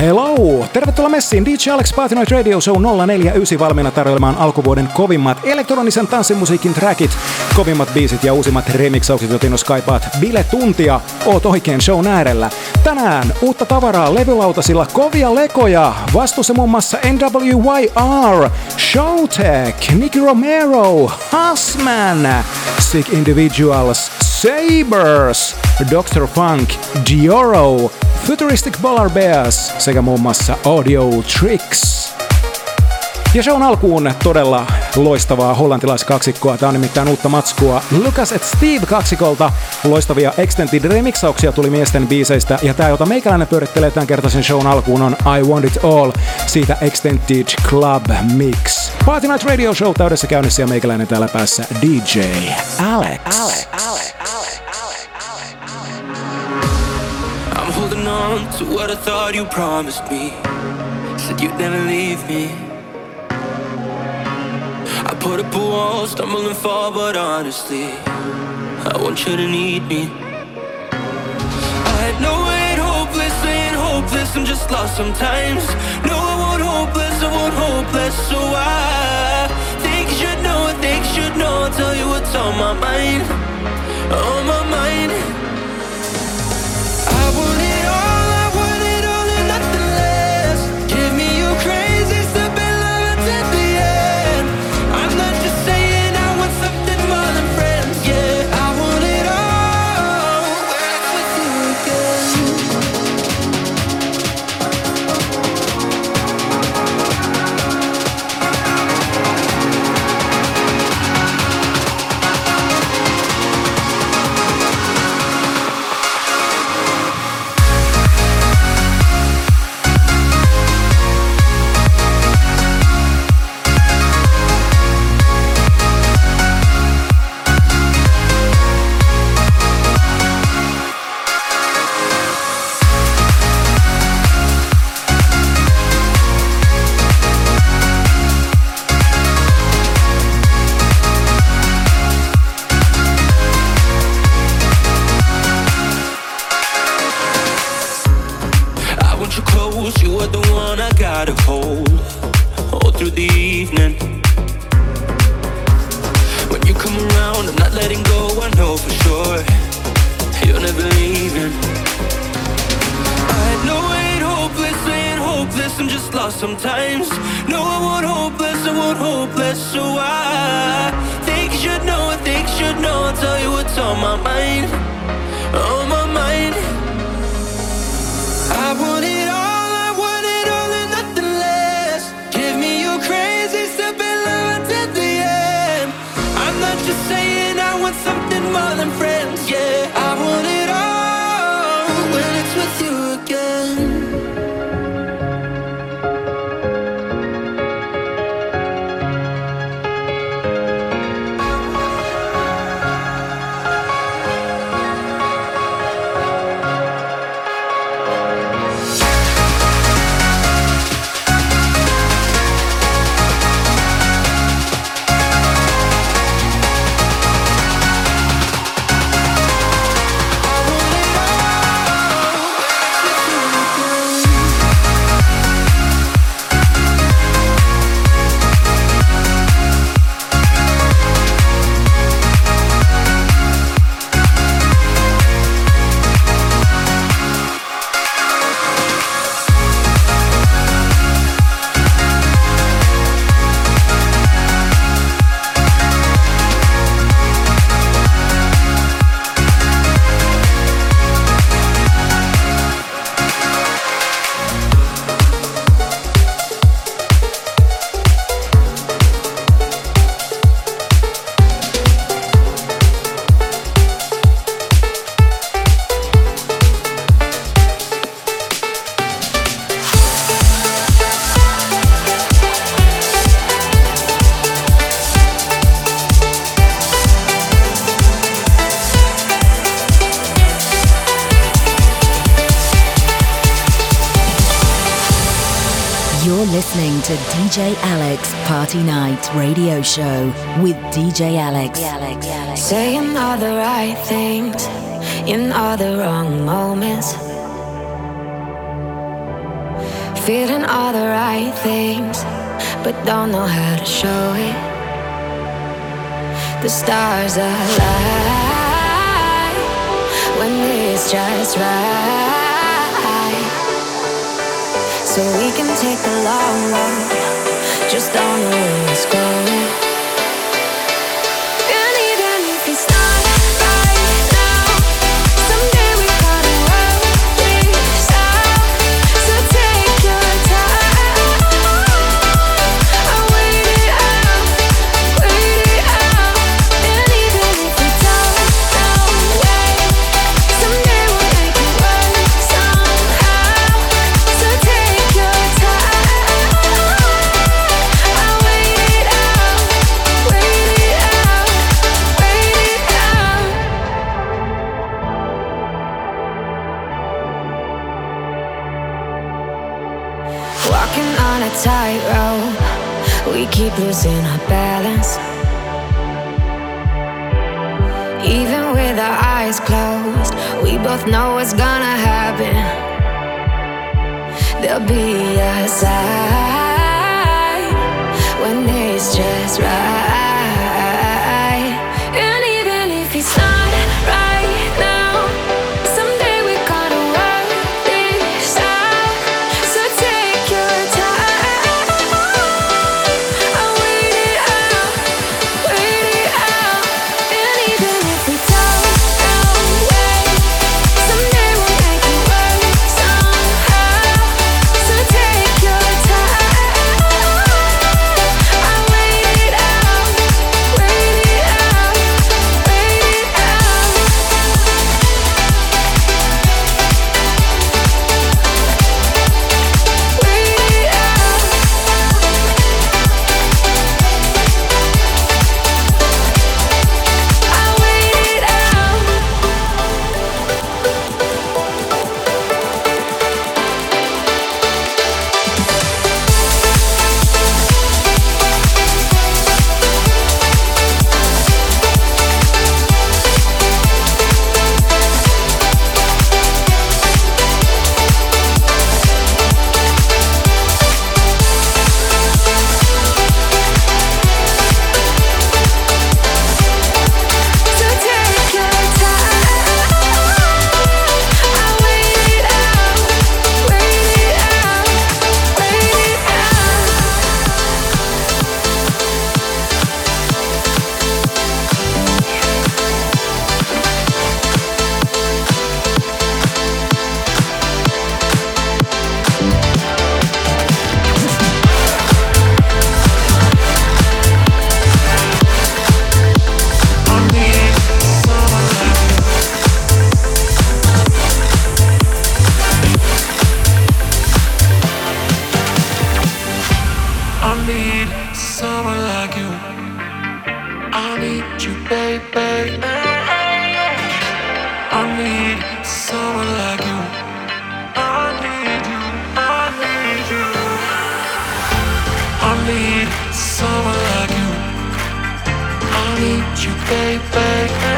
Hello! Tervetuloa messiin DJ Alex Night Radio Show 049 valmiina tarjoilemaan alkuvuoden kovimmat elektronisen tanssimusiikin trackit, kovimmat biisit ja uusimmat remixaukset, joten jos kaipaat biletuntia, oot oikein show äärellä. Tänään uutta tavaraa levylautasilla kovia lekoja, vastuussa muun muassa NWYR, Showtech, Nicky Romero, Hussman, Sick Individuals, Sabers, Dr. Funk, Dioro, Futuristic Polar Bears sekä muun muassa Audio Tricks. Ja se on alkuun todella loistavaa hollantilaiskaksikkoa. Tämä on nimittäin uutta matskua Lucas et Steve kaksikolta. Loistavia extended remixauksia tuli miesten biiseistä. Ja tämä, jota meikäläinen pyörittelee tämän kertaisen shown alkuun on I Want It All siitä Extended Club Mix. Party Night Radio Show täydessä käynnissä ja meikäläinen täällä päässä DJ Alex. Alex. Alex. on to what I thought you promised me. Said you'd never leave me. I put up a wall, stumbling fall, but honestly, I want you to need me. I know no way, hopeless, saying hopeless, I'm just lost sometimes. No, I want hopeless, I want hopeless, so I think you should know, think you should know. I'll tell you what's on my mind, on my mind. Radio Show with DJ Alex. Saying all the right things in all the wrong moments. Feeling all the right things, but don't know how to show it. The stars align when it's just right. So we can take the long road, just don't know where it's going. baby.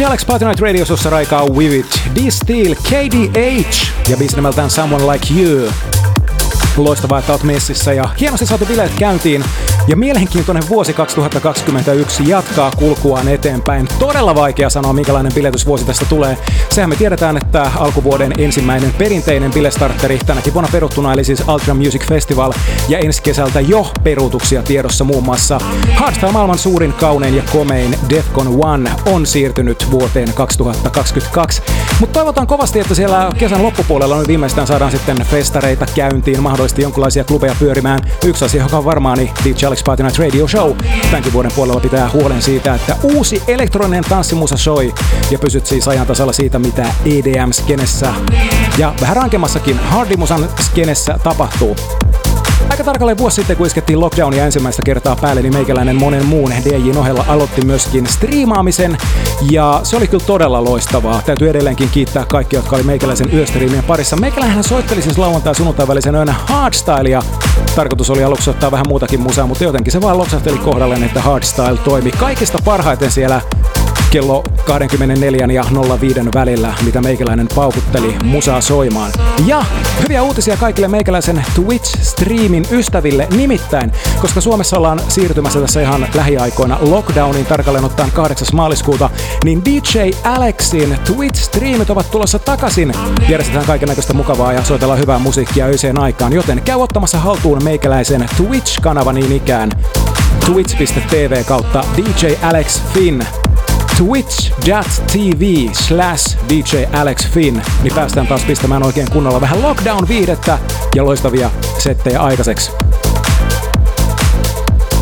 DJ Alex Party Night Radiossa raikaa With It, D-Steel, KDH ja biisi nimeltään Someone Like You. Loistavaa, että oot messissä ja hienosti saatu bileet käyntiin. Ja mielenkiintoinen vuosi 2021 jatkaa kulkuaan eteenpäin. Todella vaikea sanoa, minkälainen biletysvuosi tästä tulee. Sehän me tiedetään, että alkuvuoden ensimmäinen perinteinen bilestarteri tänäkin vuonna peruttuna, eli siis Ultra Music Festival, ja ensi kesältä jo peruutuksia tiedossa muun muassa. Hardstyle maailman suurin, kaunein ja komein Defcon 1 on siirtynyt vuoteen 2022. Mutta toivotaan kovasti, että siellä kesän loppupuolella nyt viimeistään saadaan sitten festareita käyntiin, mahdollisesti jonkinlaisia klubeja pyörimään. Yksi asia, joka on varmaan niin DJ Alex Party Night Radio Show. Tämänkin vuoden puolella pitää huolen siitä, että uusi elektroninen tanssimusa soi ja pysyt siis ajan tasalla siitä, mitä EDM-skenessä ja vähän rankemmassakin hardimusan skenessä tapahtuu. Aika tarkalleen vuosi sitten, kun iskettiin lockdownia ensimmäistä kertaa päälle, niin meikäläinen monen muun DJin ohella aloitti myöskin striimaamisen. Ja se oli kyllä todella loistavaa. Täytyy edelleenkin kiittää kaikkia, jotka oli meikäläisen yöstriimien parissa. Meikäläinen soitteli siis lauantai sunnuntai välisen yönä hardstylea. Tarkoitus oli aluksi ottaa vähän muutakin musaa, mutta jotenkin se vaan loksahteli kohdalleen, että hardstyle toimi kaikista parhaiten siellä kello 24 ja 05 välillä, mitä meikäläinen paukutteli musaa soimaan. Ja hyviä uutisia kaikille meikäläisen Twitch-striimin ystäville nimittäin, koska Suomessa ollaan siirtymässä tässä ihan lähiaikoina lockdowniin tarkalleen ottaen 8. maaliskuuta, niin DJ Alexin Twitch-striimit ovat tulossa takaisin. Järjestetään kaikenlaista mukavaa ja soitellaan hyvää musiikkia öiseen aikaan, joten käy ottamassa haltuun meikäläisen Twitch-kanava niin ikään twitch.tv kautta DJ Alex Finn twitch.tv slash DJ Alex Finn, niin päästään taas pistämään oikein kunnolla vähän lockdown-viidettä ja loistavia settejä aikaiseksi.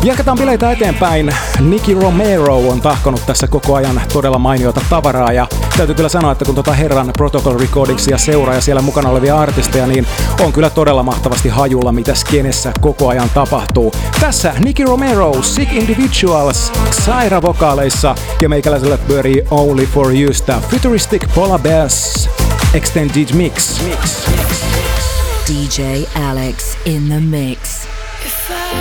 Jatketaan bileitä eteenpäin. Nicky Romero on tahkonut tässä koko ajan todella mainiota tavaraa ja täytyy kyllä sanoa, että kun tota herran Protocol Recordingsia seuraa ja siellä mukana olevia artisteja, niin on kyllä todella mahtavasti hajulla, mitä skenessä koko ajan tapahtuu. Tässä Nicky Romero, Sick Individuals, Saira vokaaleissa ja meikäläisellä pyörii Only For Yousta Futuristic Polar Bears Extended Mix. mix. DJ Alex in the mix. latest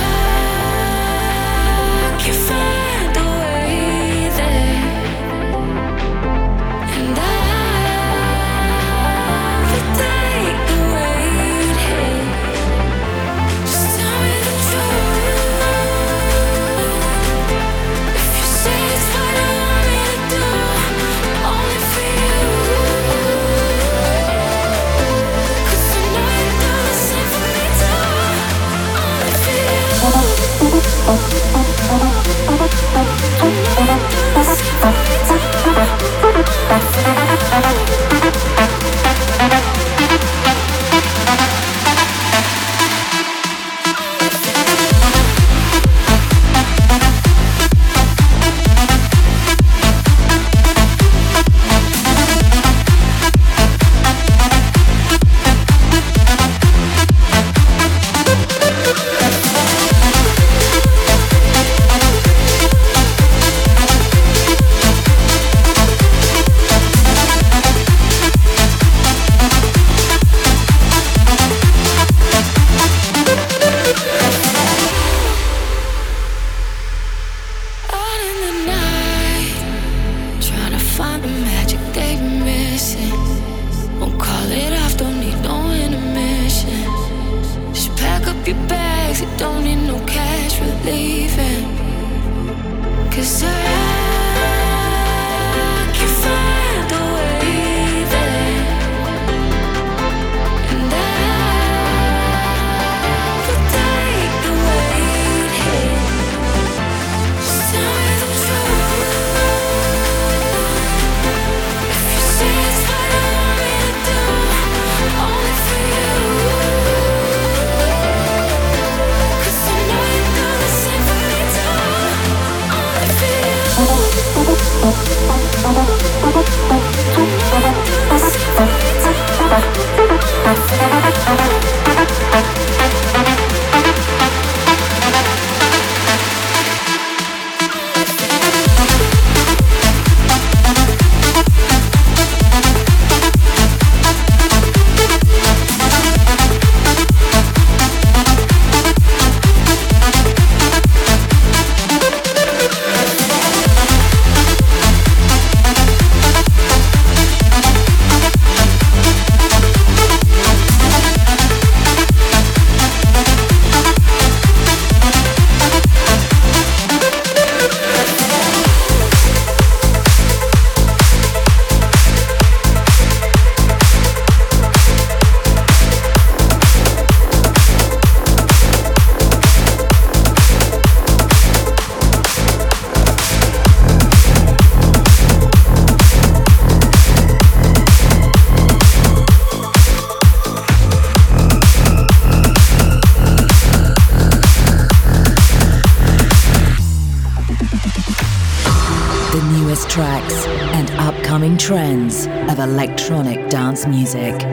music.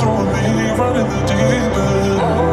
Throwing me, right in the deep end.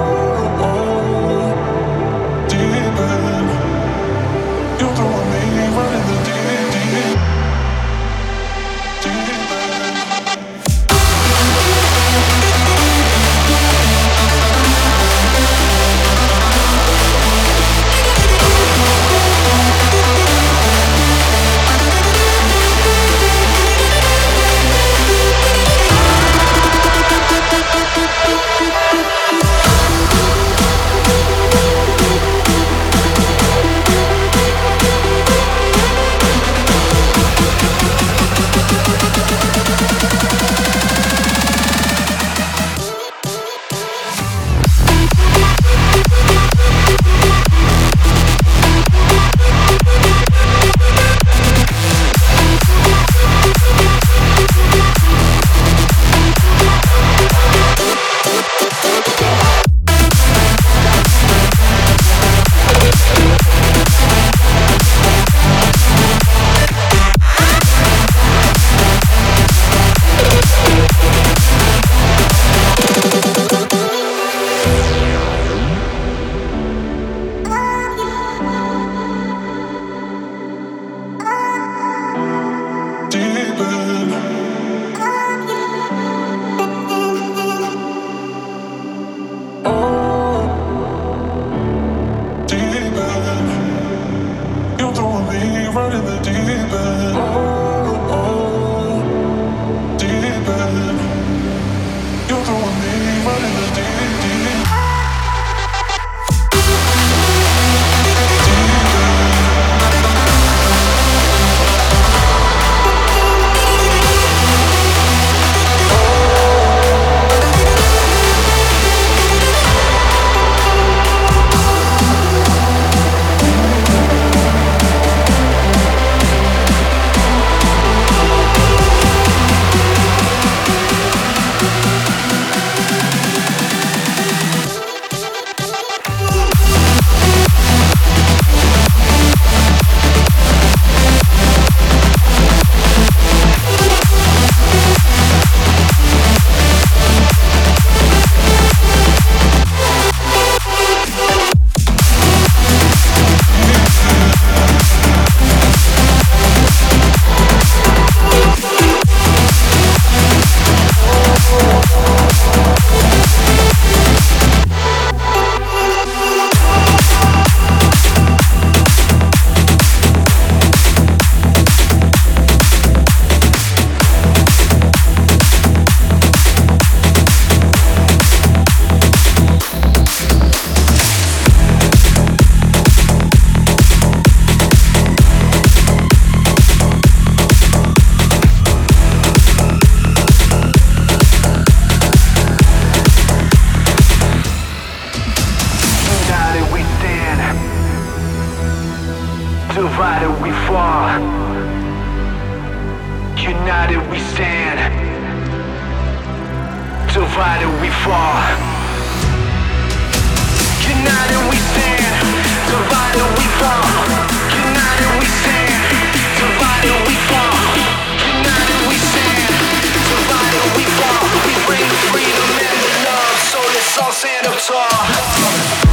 Divided we fall. United we stand. Divided we fall. United we stand. Divided we fall. United we stand. Divided we fall. We bring freedom and love. So let's all stand up tall.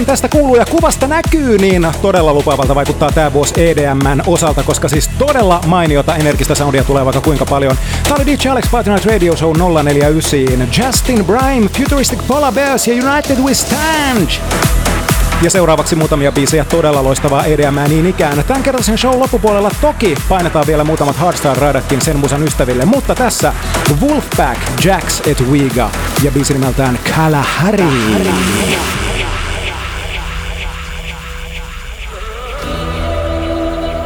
Kuten tästä kuuluu ja kuvasta näkyy, niin todella lupaavalta vaikuttaa tämä vuosi EDMn osalta, koska siis todella mainiota energistä soundia tulee vaikka kuinka paljon. Tää oli DJ Alex Party Night Radio Show 049, Justin Brime, Futuristic Polar Bears ja United We Stand! Ja seuraavaksi muutamia biisejä todella loistavaa EDM niin ikään. Tämän kertaisen show loppupuolella toki painetaan vielä muutamat hardstyle-radatkin sen musan ystäville, mutta tässä Wolfpack, Jax et Wiga ja biisi nimeltään Kalahari. Kalahari.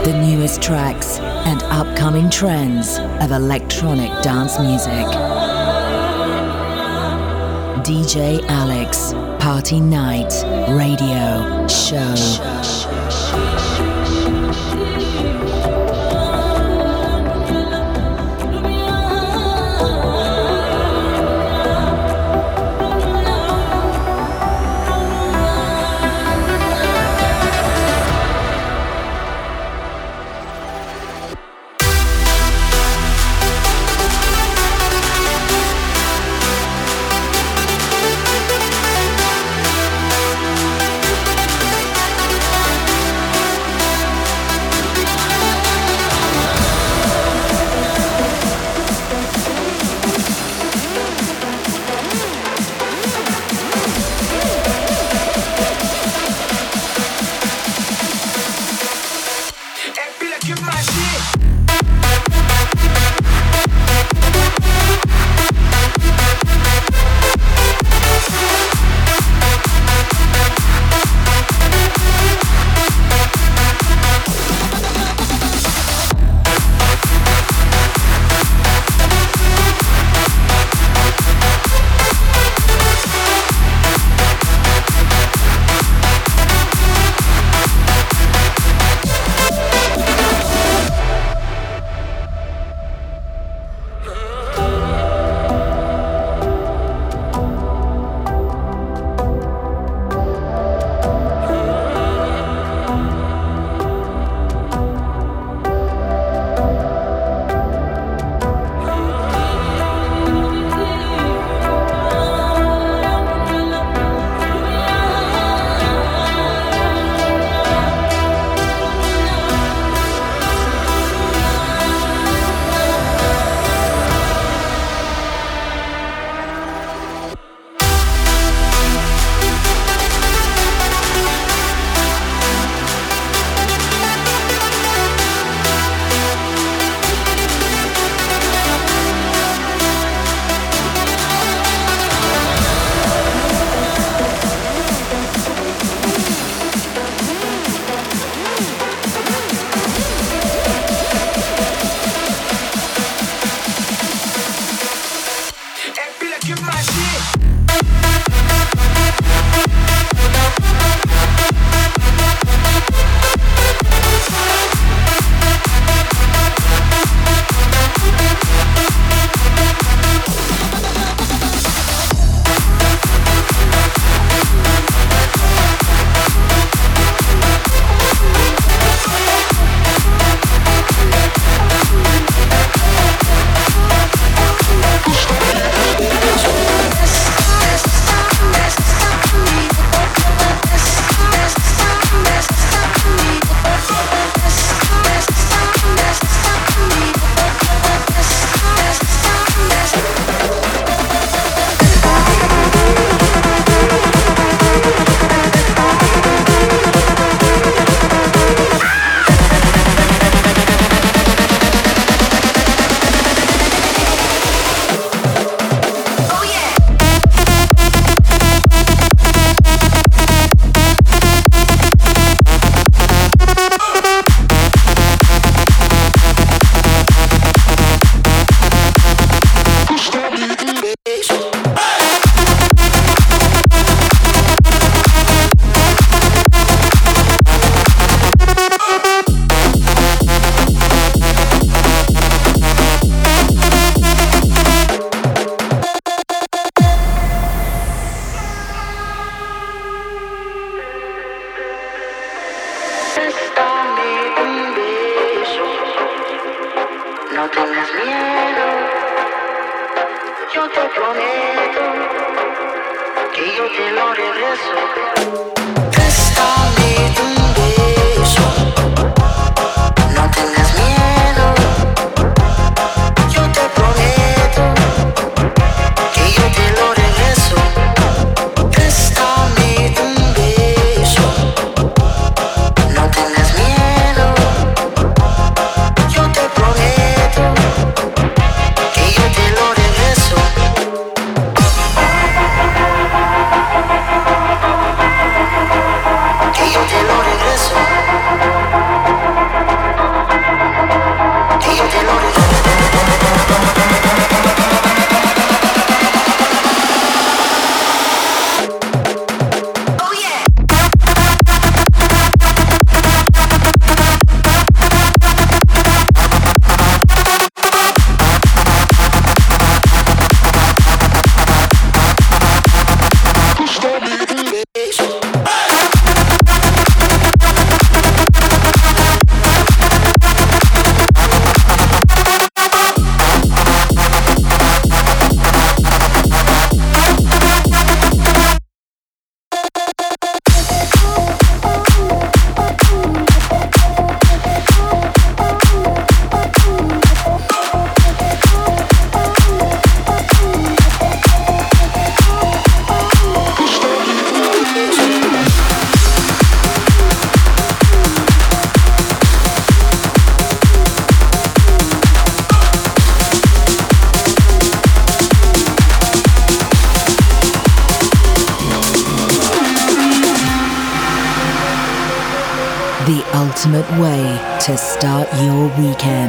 The newest tracks and upcoming trends of electronic dance music. DJ Alex Party Night Radio Show. Weekend.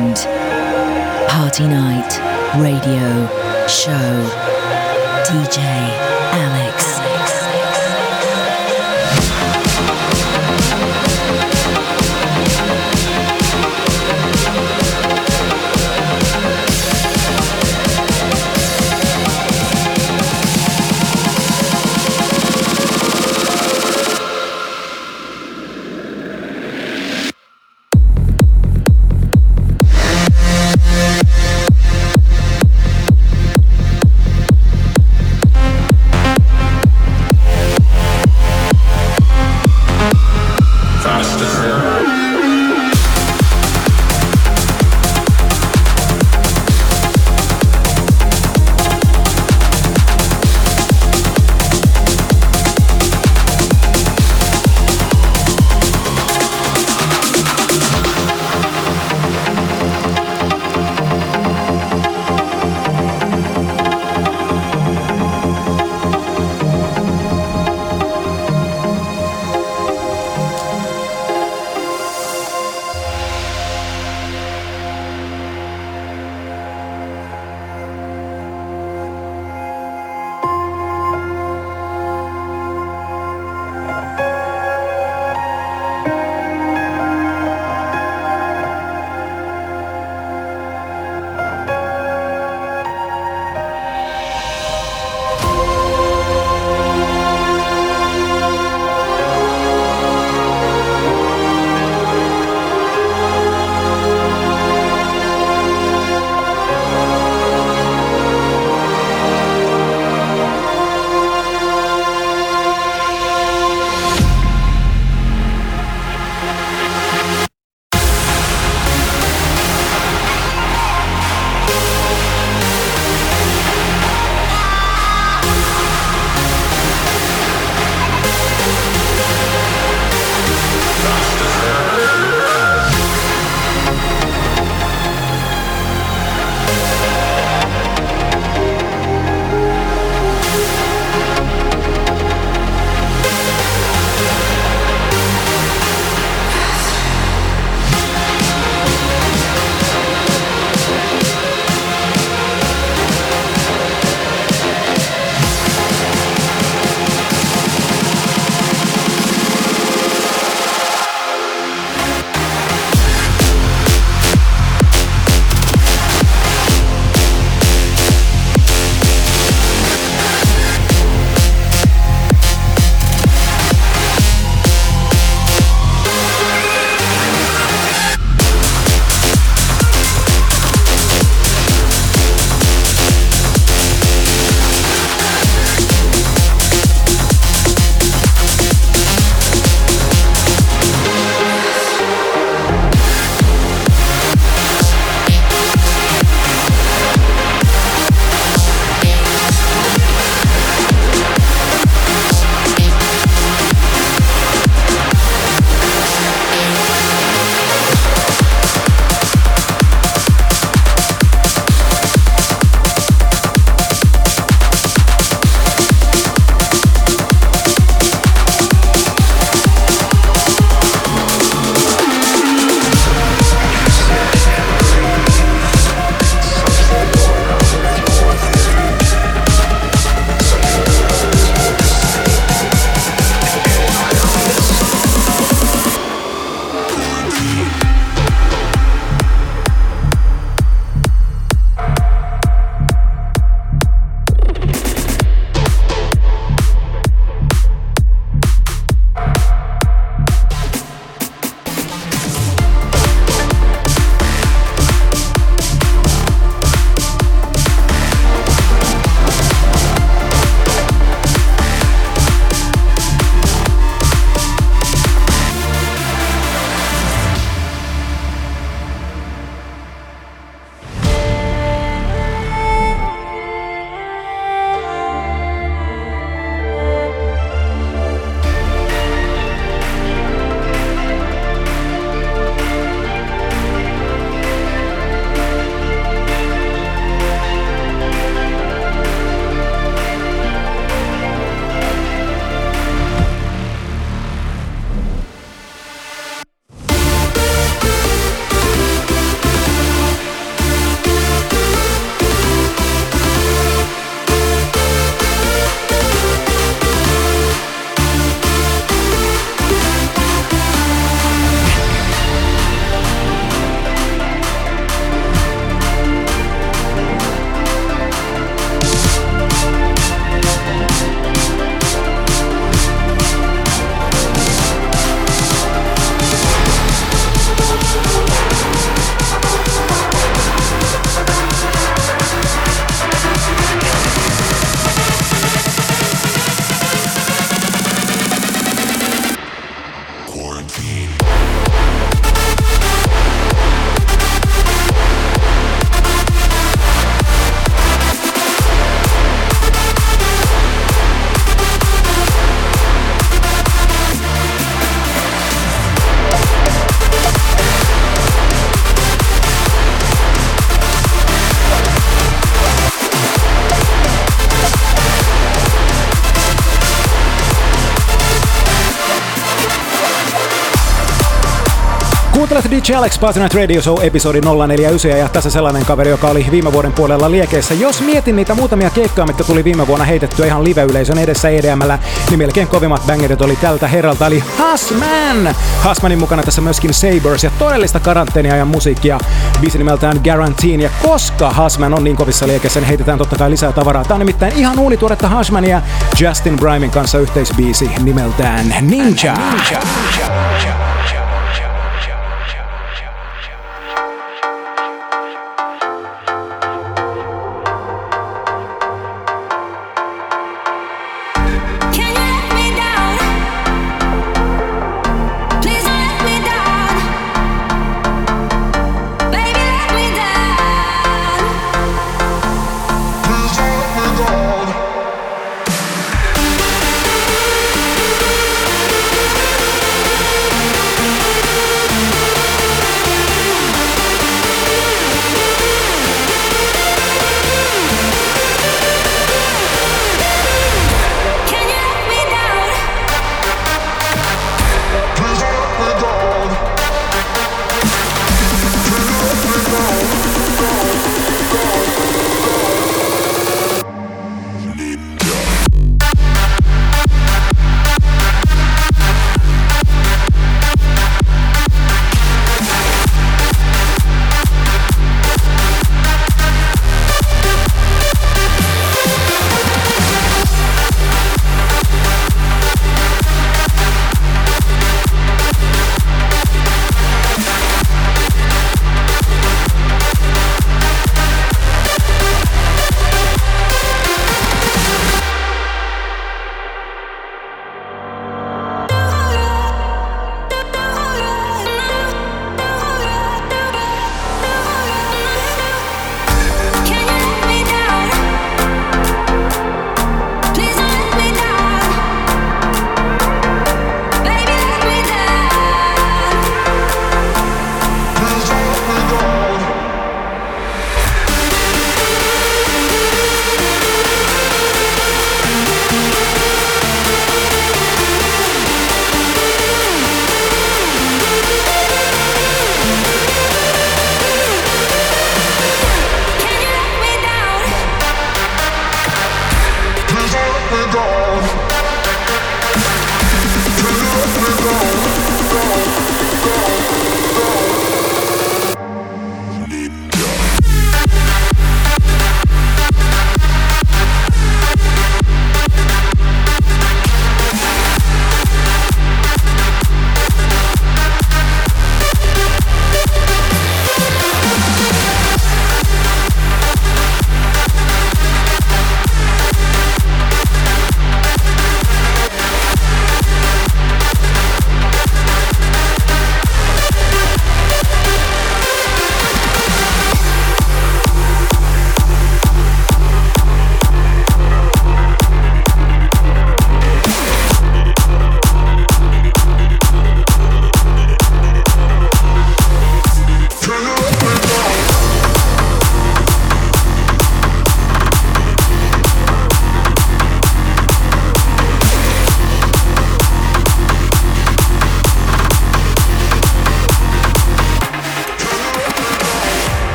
Kuuntelet DJ Alex Party Night Radio Show episodi 049 ja tässä sellainen kaveri, joka oli viime vuoden puolella liekeissä. Jos mietin niitä muutamia keikkoja, mitkä tuli viime vuonna heitettyä ihan live-yleisön edessä EDMllä, niin melkein kovimmat bangerit oli tältä herralta, eli Hasman! Hasmanin mukana tässä myöskin Sabers ja todellista karanteenia ja musiikkia. Biisi nimeltään Guarantee. Ja koska Hasman on niin kovissa liekeissä, niin heitetään totta kai lisää tavaraa. Tää on nimittäin ihan uunituoretta Hasmania Justin Brymin kanssa yhteisbiisi nimeltään Ninja. Ninja. Ninja.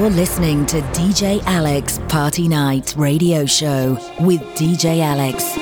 Listening to DJ Alex Party Night Radio Show with DJ Alex.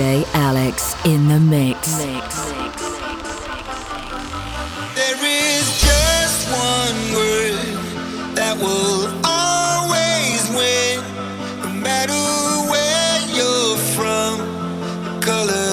Alex in the mix. mix. There is just one word that will always win, no matter where you're from, color.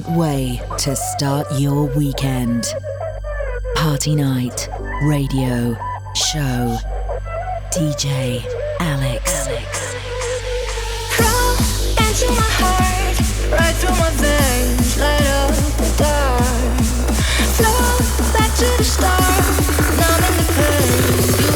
ultimate way to start your weekend. Party night, radio, show, DJ Alex. Alex. Flow back to the start, numbing the pain.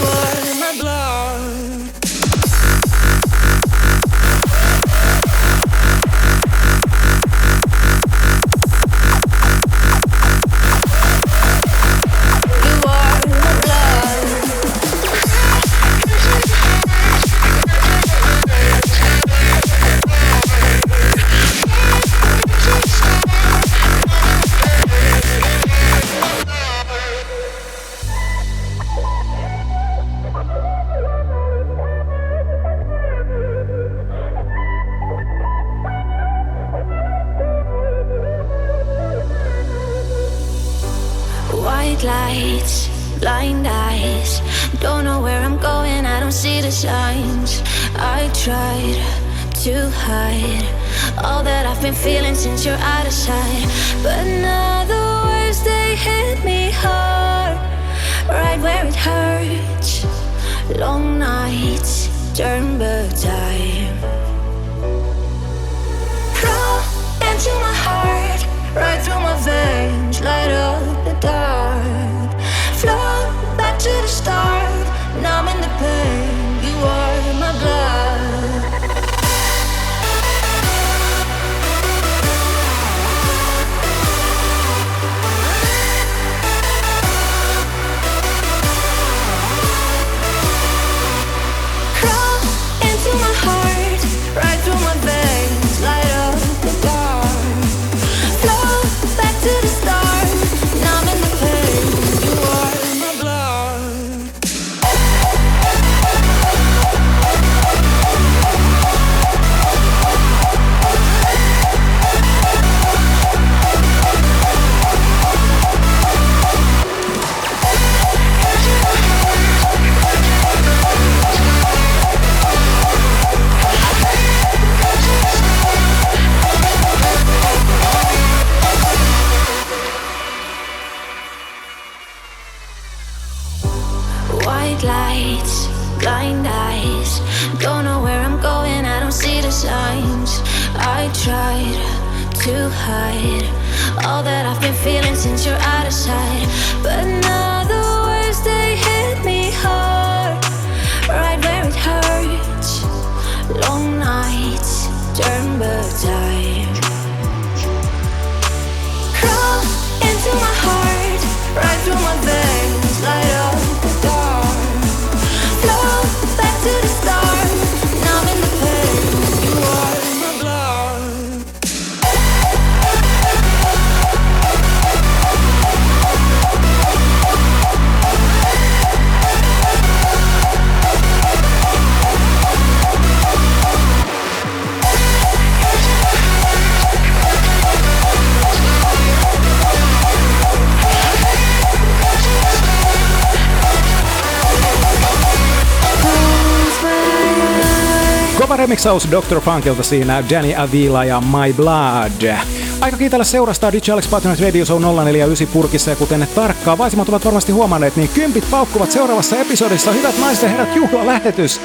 Saus Dr. Funkelta siinä Danny Avila ja My Blood. Aika kiitellä seurastaa DJ Alex Patronite Radio Show 049 purkissa ja kuten tarkkaa vaisimmat ovat varmasti huomanneet, niin kympit paukkuvat seuraavassa episodissa Hyvät naisten herrat juhlalähetys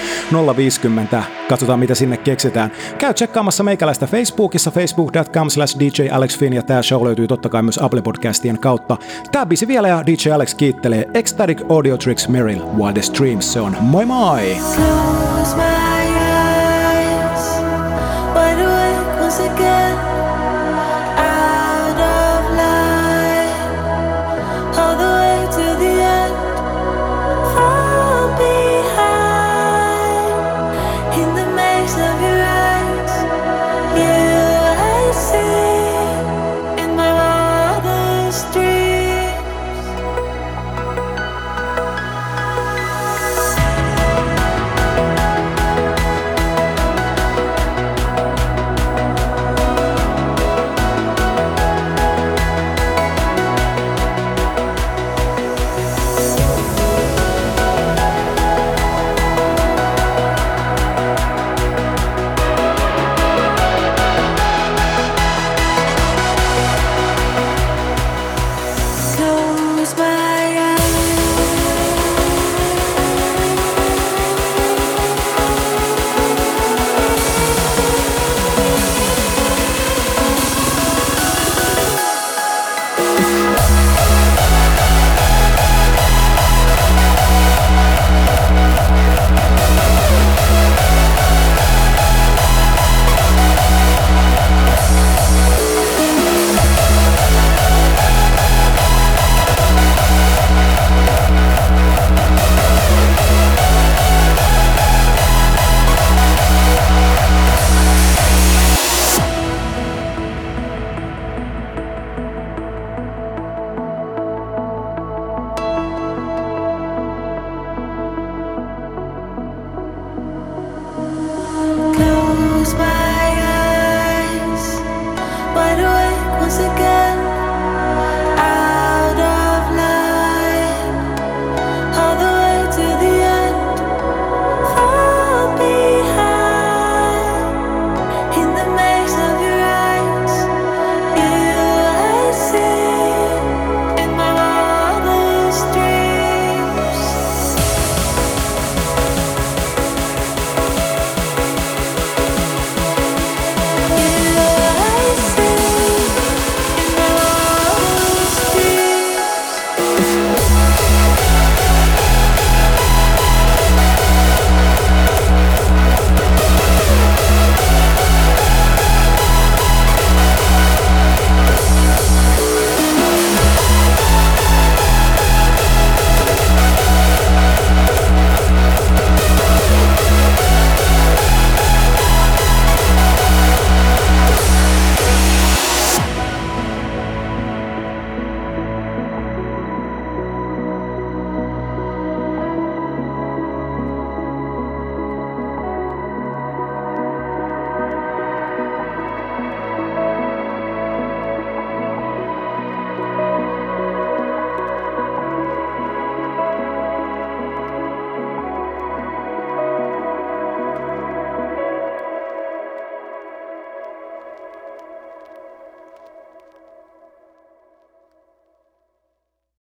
050. Katsotaan mitä sinne keksitään. Käy tsekkaamassa meikäläistä Facebookissa facebook.com slash DJ Alex Finn ja tää show löytyy totta kai myös Apple Podcastien kautta. Tää biisi vielä ja DJ Alex kiittelee Ecstatic Audio Tricks Merrill Wildest Dreams. Se on moi moi! Close my again